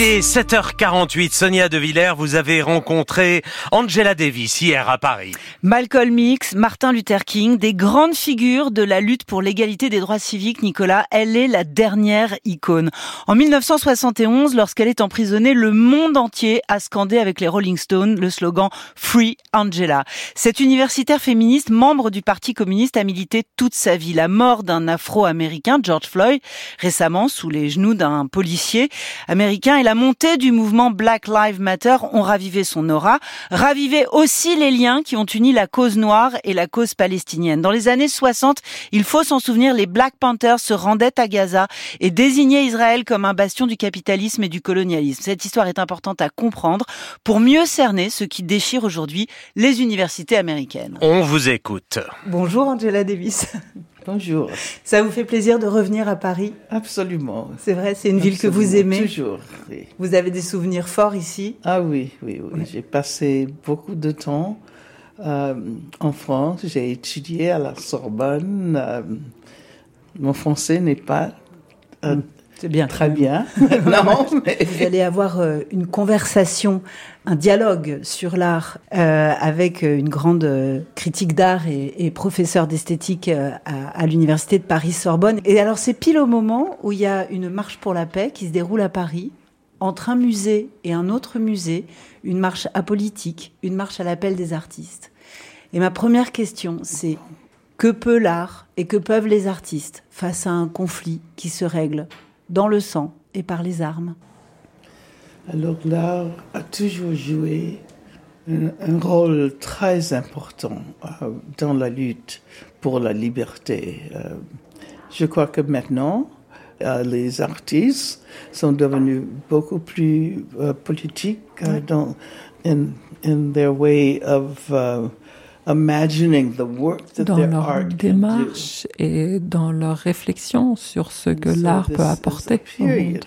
Il est 7h48. Sonia De Villers, vous avez rencontré Angela Davis hier à Paris. Malcolm X, Martin Luther King, des grandes figures de la lutte pour l'égalité des droits civiques, Nicolas. Elle est la dernière icône. En 1971, lorsqu'elle est emprisonnée, le monde entier a scandé avec les Rolling Stones le slogan Free Angela. Cette universitaire féministe, membre du Parti communiste, a milité toute sa vie. La mort d'un Afro-américain, George Floyd, récemment sous les genoux d'un policier américain, la montée du mouvement Black Lives Matter ont ravivé son aura, ravivé aussi les liens qui ont uni la cause noire et la cause palestinienne. Dans les années 60, il faut s'en souvenir, les Black Panthers se rendaient à Gaza et désignaient Israël comme un bastion du capitalisme et du colonialisme. Cette histoire est importante à comprendre pour mieux cerner ce qui déchire aujourd'hui les universités américaines. On vous écoute. Bonjour Angela Davis. Bonjour. Ça vous fait plaisir de revenir à Paris Absolument. C'est vrai, c'est une ville que vous aimez Toujours, oui. Vous avez des souvenirs forts ici Ah oui, oui, oui. J'ai passé beaucoup de temps euh, en France. J'ai étudié à la Sorbonne. Euh, mon français n'est pas euh, C'est bien. très bien. non, mais Vous allez avoir euh, une conversation, un dialogue sur l'art euh, avec euh, une grande euh, critique d'art et, et professeur d'esthétique euh, à, à l'université de Paris-Sorbonne. Et alors c'est pile au moment où il y a une marche pour la paix qui se déroule à Paris entre un musée et un autre musée, une marche apolitique, une marche à l'appel des artistes. Et ma première question, c'est que peut l'art et que peuvent les artistes face à un conflit qui se règle dans le sang et par les armes alors l'art a toujours joué un, un rôle très important euh, dans la lutte pour la liberté. Euh, je crois que maintenant, euh, les artistes sont devenus beaucoup plus politiques dans in, in their way of dans leur démarche et dans leur réflexion sur ce que l'art peut apporter au monde.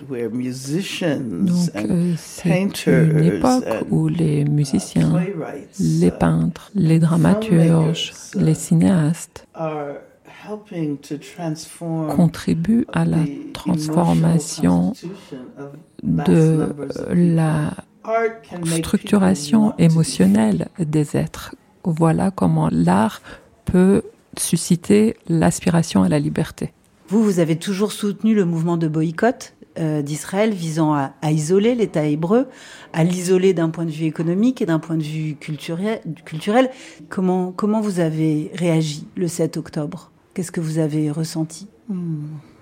Donc euh, c'est une époque où les musiciens, playwrights, les uh, peintres, les dramaturges, uh, les cinéastes contribuent à la transformation de of la structuration émotionnelle des êtres. Voilà comment l'art peut susciter l'aspiration à la liberté. Vous, vous avez toujours soutenu le mouvement de boycott euh, d'Israël visant à, isoler l'État hébreu, à l'isoler d'un point de vue économique et d'un point de vue culturel. Comment, comment vous avez réagi le 7 octobre? Qu'est-ce que vous avez ressenti? Don't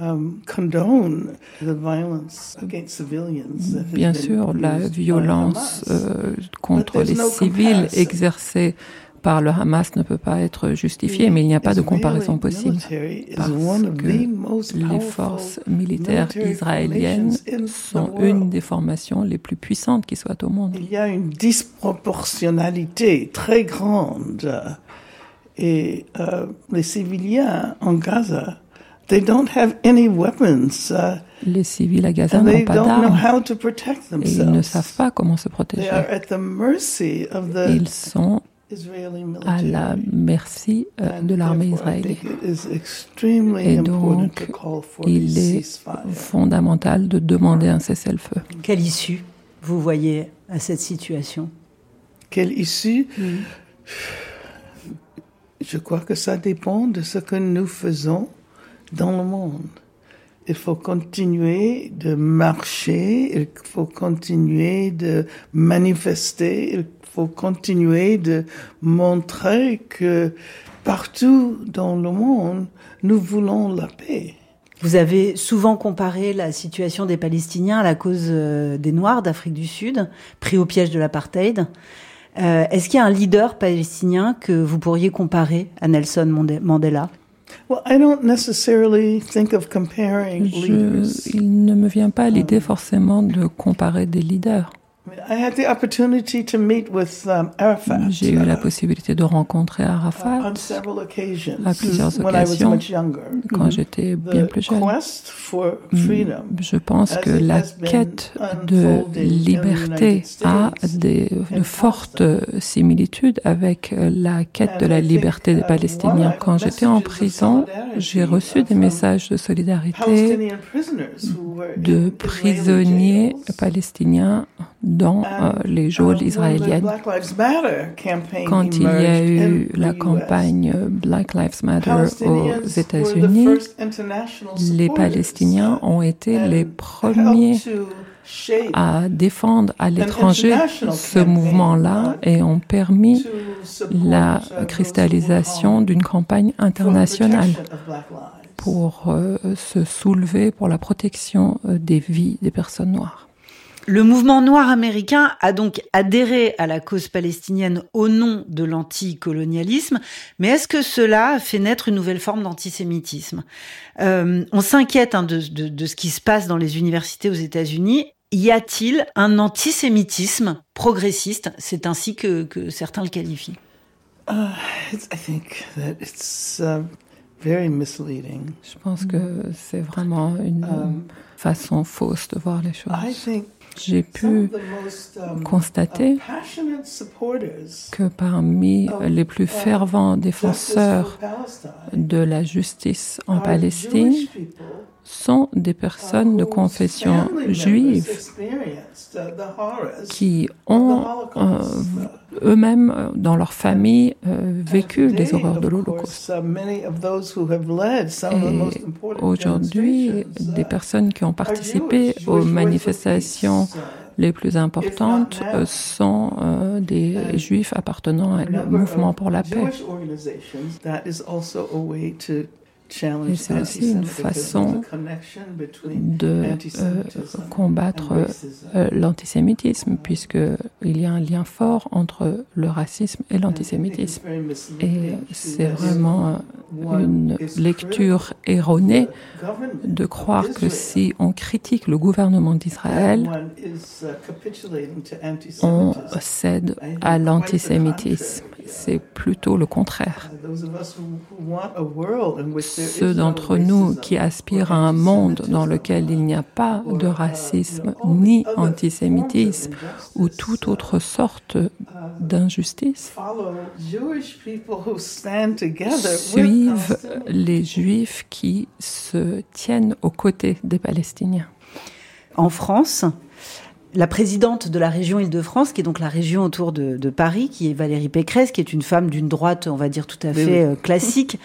um, condone the violence against civilians. that has Bien sûr, la violence euh, contre les civils exercée par le Hamas ne peut pas être justifiée, mais il n'y a pas de comparaison possible. Parce que les forces militaires israéliennes sont une des formations les plus puissantes qui soient au monde. Il y a une disproportionnalité très grande. Et euh, les civiliens en Gaza, they don't have any weapons. uh, Les civils à Gaza n'ont they pas don't know d'armes how to protect et ils ne themselves. savent pas comment se They protéger. are at the mercy of the Ils sont Israeli à la military. merci euh, de l'armée israélienne. think it is extremely Et important donc, to call for a il est ceasefire. fondamental de demander un cessez-le-feu. Quelle issue vous voyez à cette situation? Quelle issue? Je crois que ça dépend de ce que nous faisons dans le monde. Il faut continuer de marcher, il faut continuer de manifester, il faut continuer de montrer que partout dans le monde, nous voulons la paix. Vous avez souvent comparé la situation des Palestiniens à la cause euh, des Noirs d'Afrique du Sud, pris au piège de l'apartheid. Euh, Est-ce qu'il y a un leader palestinien que vous pourriez comparer à Nelson Mandela? Well, I don't necessarily think of comparing Je, leaders. il ne me vient pas à l'idée forcément de comparer des leaders. J'ai eu la possibilité de rencontrer Arafat à plusieurs occasions quand j'étais bien plus jeune. Je pense que la quête de liberté a des, de fortes similitudes avec la quête de la liberté des Palestiniens. Quand j'étais en prison, j'ai reçu des messages de solidarité de prisonniers palestiniens dans euh, les geôles israéliennes. Quand il y a eu la campagne Black Lives Matter aux États-Unis, les Palestiniens ont été les premiers à défendre à l'étranger ce mouvement-là et ont permis la cristallisation d'une campagne internationale pour euh, se soulever pour la protection euh, des vies des personnes noires. Le mouvement noir américain a donc adhéré à la cause palestinienne au nom de l'anticolonialisme, mais est-ce que cela a fait naître une nouvelle forme d'antisémitisme? Euh, On s'inquiète hein, de, ce qui se passe dans les universités aux États-Unis. Y a-t-il un antisémitisme progressiste? C'est ainsi que, certains le qualifient. Uh, Je pense que c'est vraiment une um, façon fausse de voir les choses j'ai pu um, constater que parmi les plus fervents défenseurs de la justice en Palestine sont des personnes de confession juive qui ont euh, eux-mêmes, euh, dans leur famille, euh, vécu les horreurs de l'Holocauste. Et aujourd'hui, des personnes qui ont participé aux manifestations les plus importantes sont des juifs appartenant au mouvement pour la paix. Et c'est aussi une façon de euh, combattre euh, l'antisémitisme, puisqu'il y a un lien fort entre le racisme et l'antisémitisme. Et c'est vraiment une lecture erronée de croire que si on critique le gouvernement d'Israël, on cède à l'antisémitisme. C'est plutôt le contraire. Ceux d'entre nous qui aspirent à un monde dans lequel il n'y a pas de racisme ni antisémitisme ou toute autre sorte d'injustice suivent les juifs qui se tiennent aux côtés des Palestiniens. En France, la présidente de la région Île-de-France, qui est donc la région autour de, Paris, qui est Valérie Pécresse, qui est une femme d'une droite, on va dire, tout à fait euh, classique,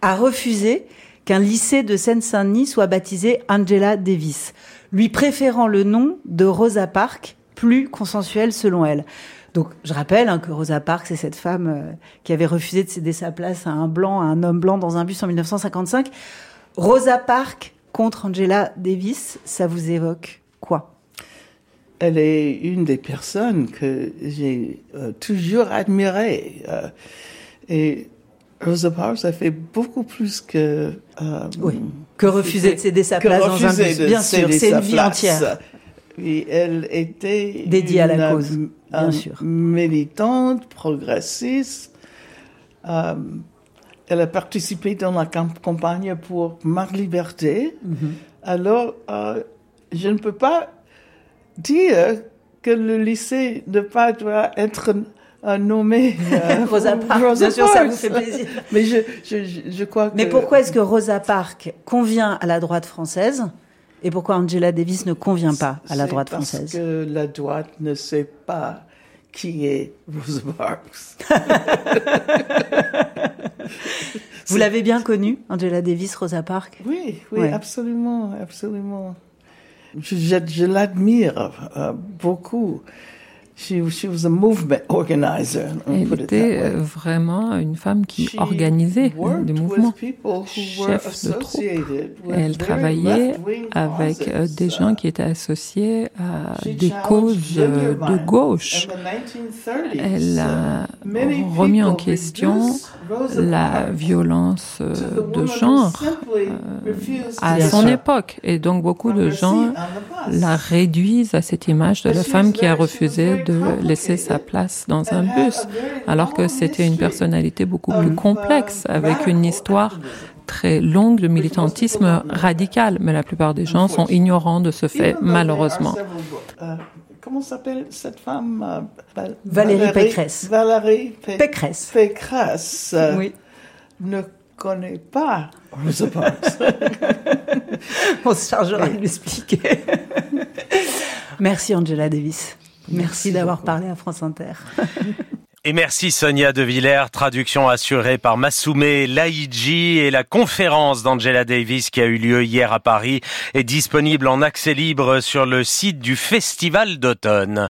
a refusé qu'un lycée de Seine-Saint-Denis soit baptisé Angela Davis, lui préférant le nom de Rosa Parks, plus consensuel selon elle. Donc, je rappelle hein, que Rosa Parks, c'est cette femme euh, qui avait refusé de céder sa place à un blanc, à un homme blanc dans un bus en 1955. Rosa Parks contre Angela Davis, ça vous évoque quoi? Elle est une des personnes que j'ai euh, toujours admirées. Euh, et Rosa Parks a fait beaucoup plus que... Euh, oui, que refuser de céder sa place dans un bus. Bien sûr, c'est une vie entière. Et elle était... Dédiée à la cause, bien sûr. Militante, progressiste. elle a participé dans la campagne pour ma liberté. Mm-hmm. Alors, je ne peux pas dire que le lycée de pas doit être nommé euh, Rosa Parks. Bien sûr, ça vous fait plaisir. Mais je, je, je crois que... Mais pourquoi est-ce que Rosa Parks convient à la droite française et pourquoi Angela Davis ne convient pas à la droite française Parce que la droite ne sait pas qui est Rosa Parks. vous l'avez bien connue, Angela Davis, Rosa Parks? Oui, oui, absolument, absolument. Je, je l'admire euh, beaucoup. She, she was a movement organizer, Elle était euh, vraiment une femme qui organisait des mouvements, chef de troupe. Elle travaillait avec euh, des gens qui étaient associés à des causes de gauche. Elle a remis en question la violence de genre à son époque. Et donc beaucoup de gens la réduisent à cette image de la femme qui a refusé de laisser sa place dans un bus, alors que c'était une personnalité beaucoup plus complexe, avec une histoire très longue de militantisme radical, mais la plupart des gens sont ignorants de ce fait, malheureusement. Comment s'appelle cette femme Valérie Pécresse. Valérie Pécresse. Pécresse. Oui. Ne connaît pas, je pense. On se chargera de l'expliquer. Merci Angela Davis. Merci, d'avoir parlé à France Inter. Et merci Sonia De Villers, traduction assurée par Massoumé Laïdji et la conférence d'Angela Davis qui a eu lieu hier à Paris est disponible en accès libre sur le site du Festival d'automne.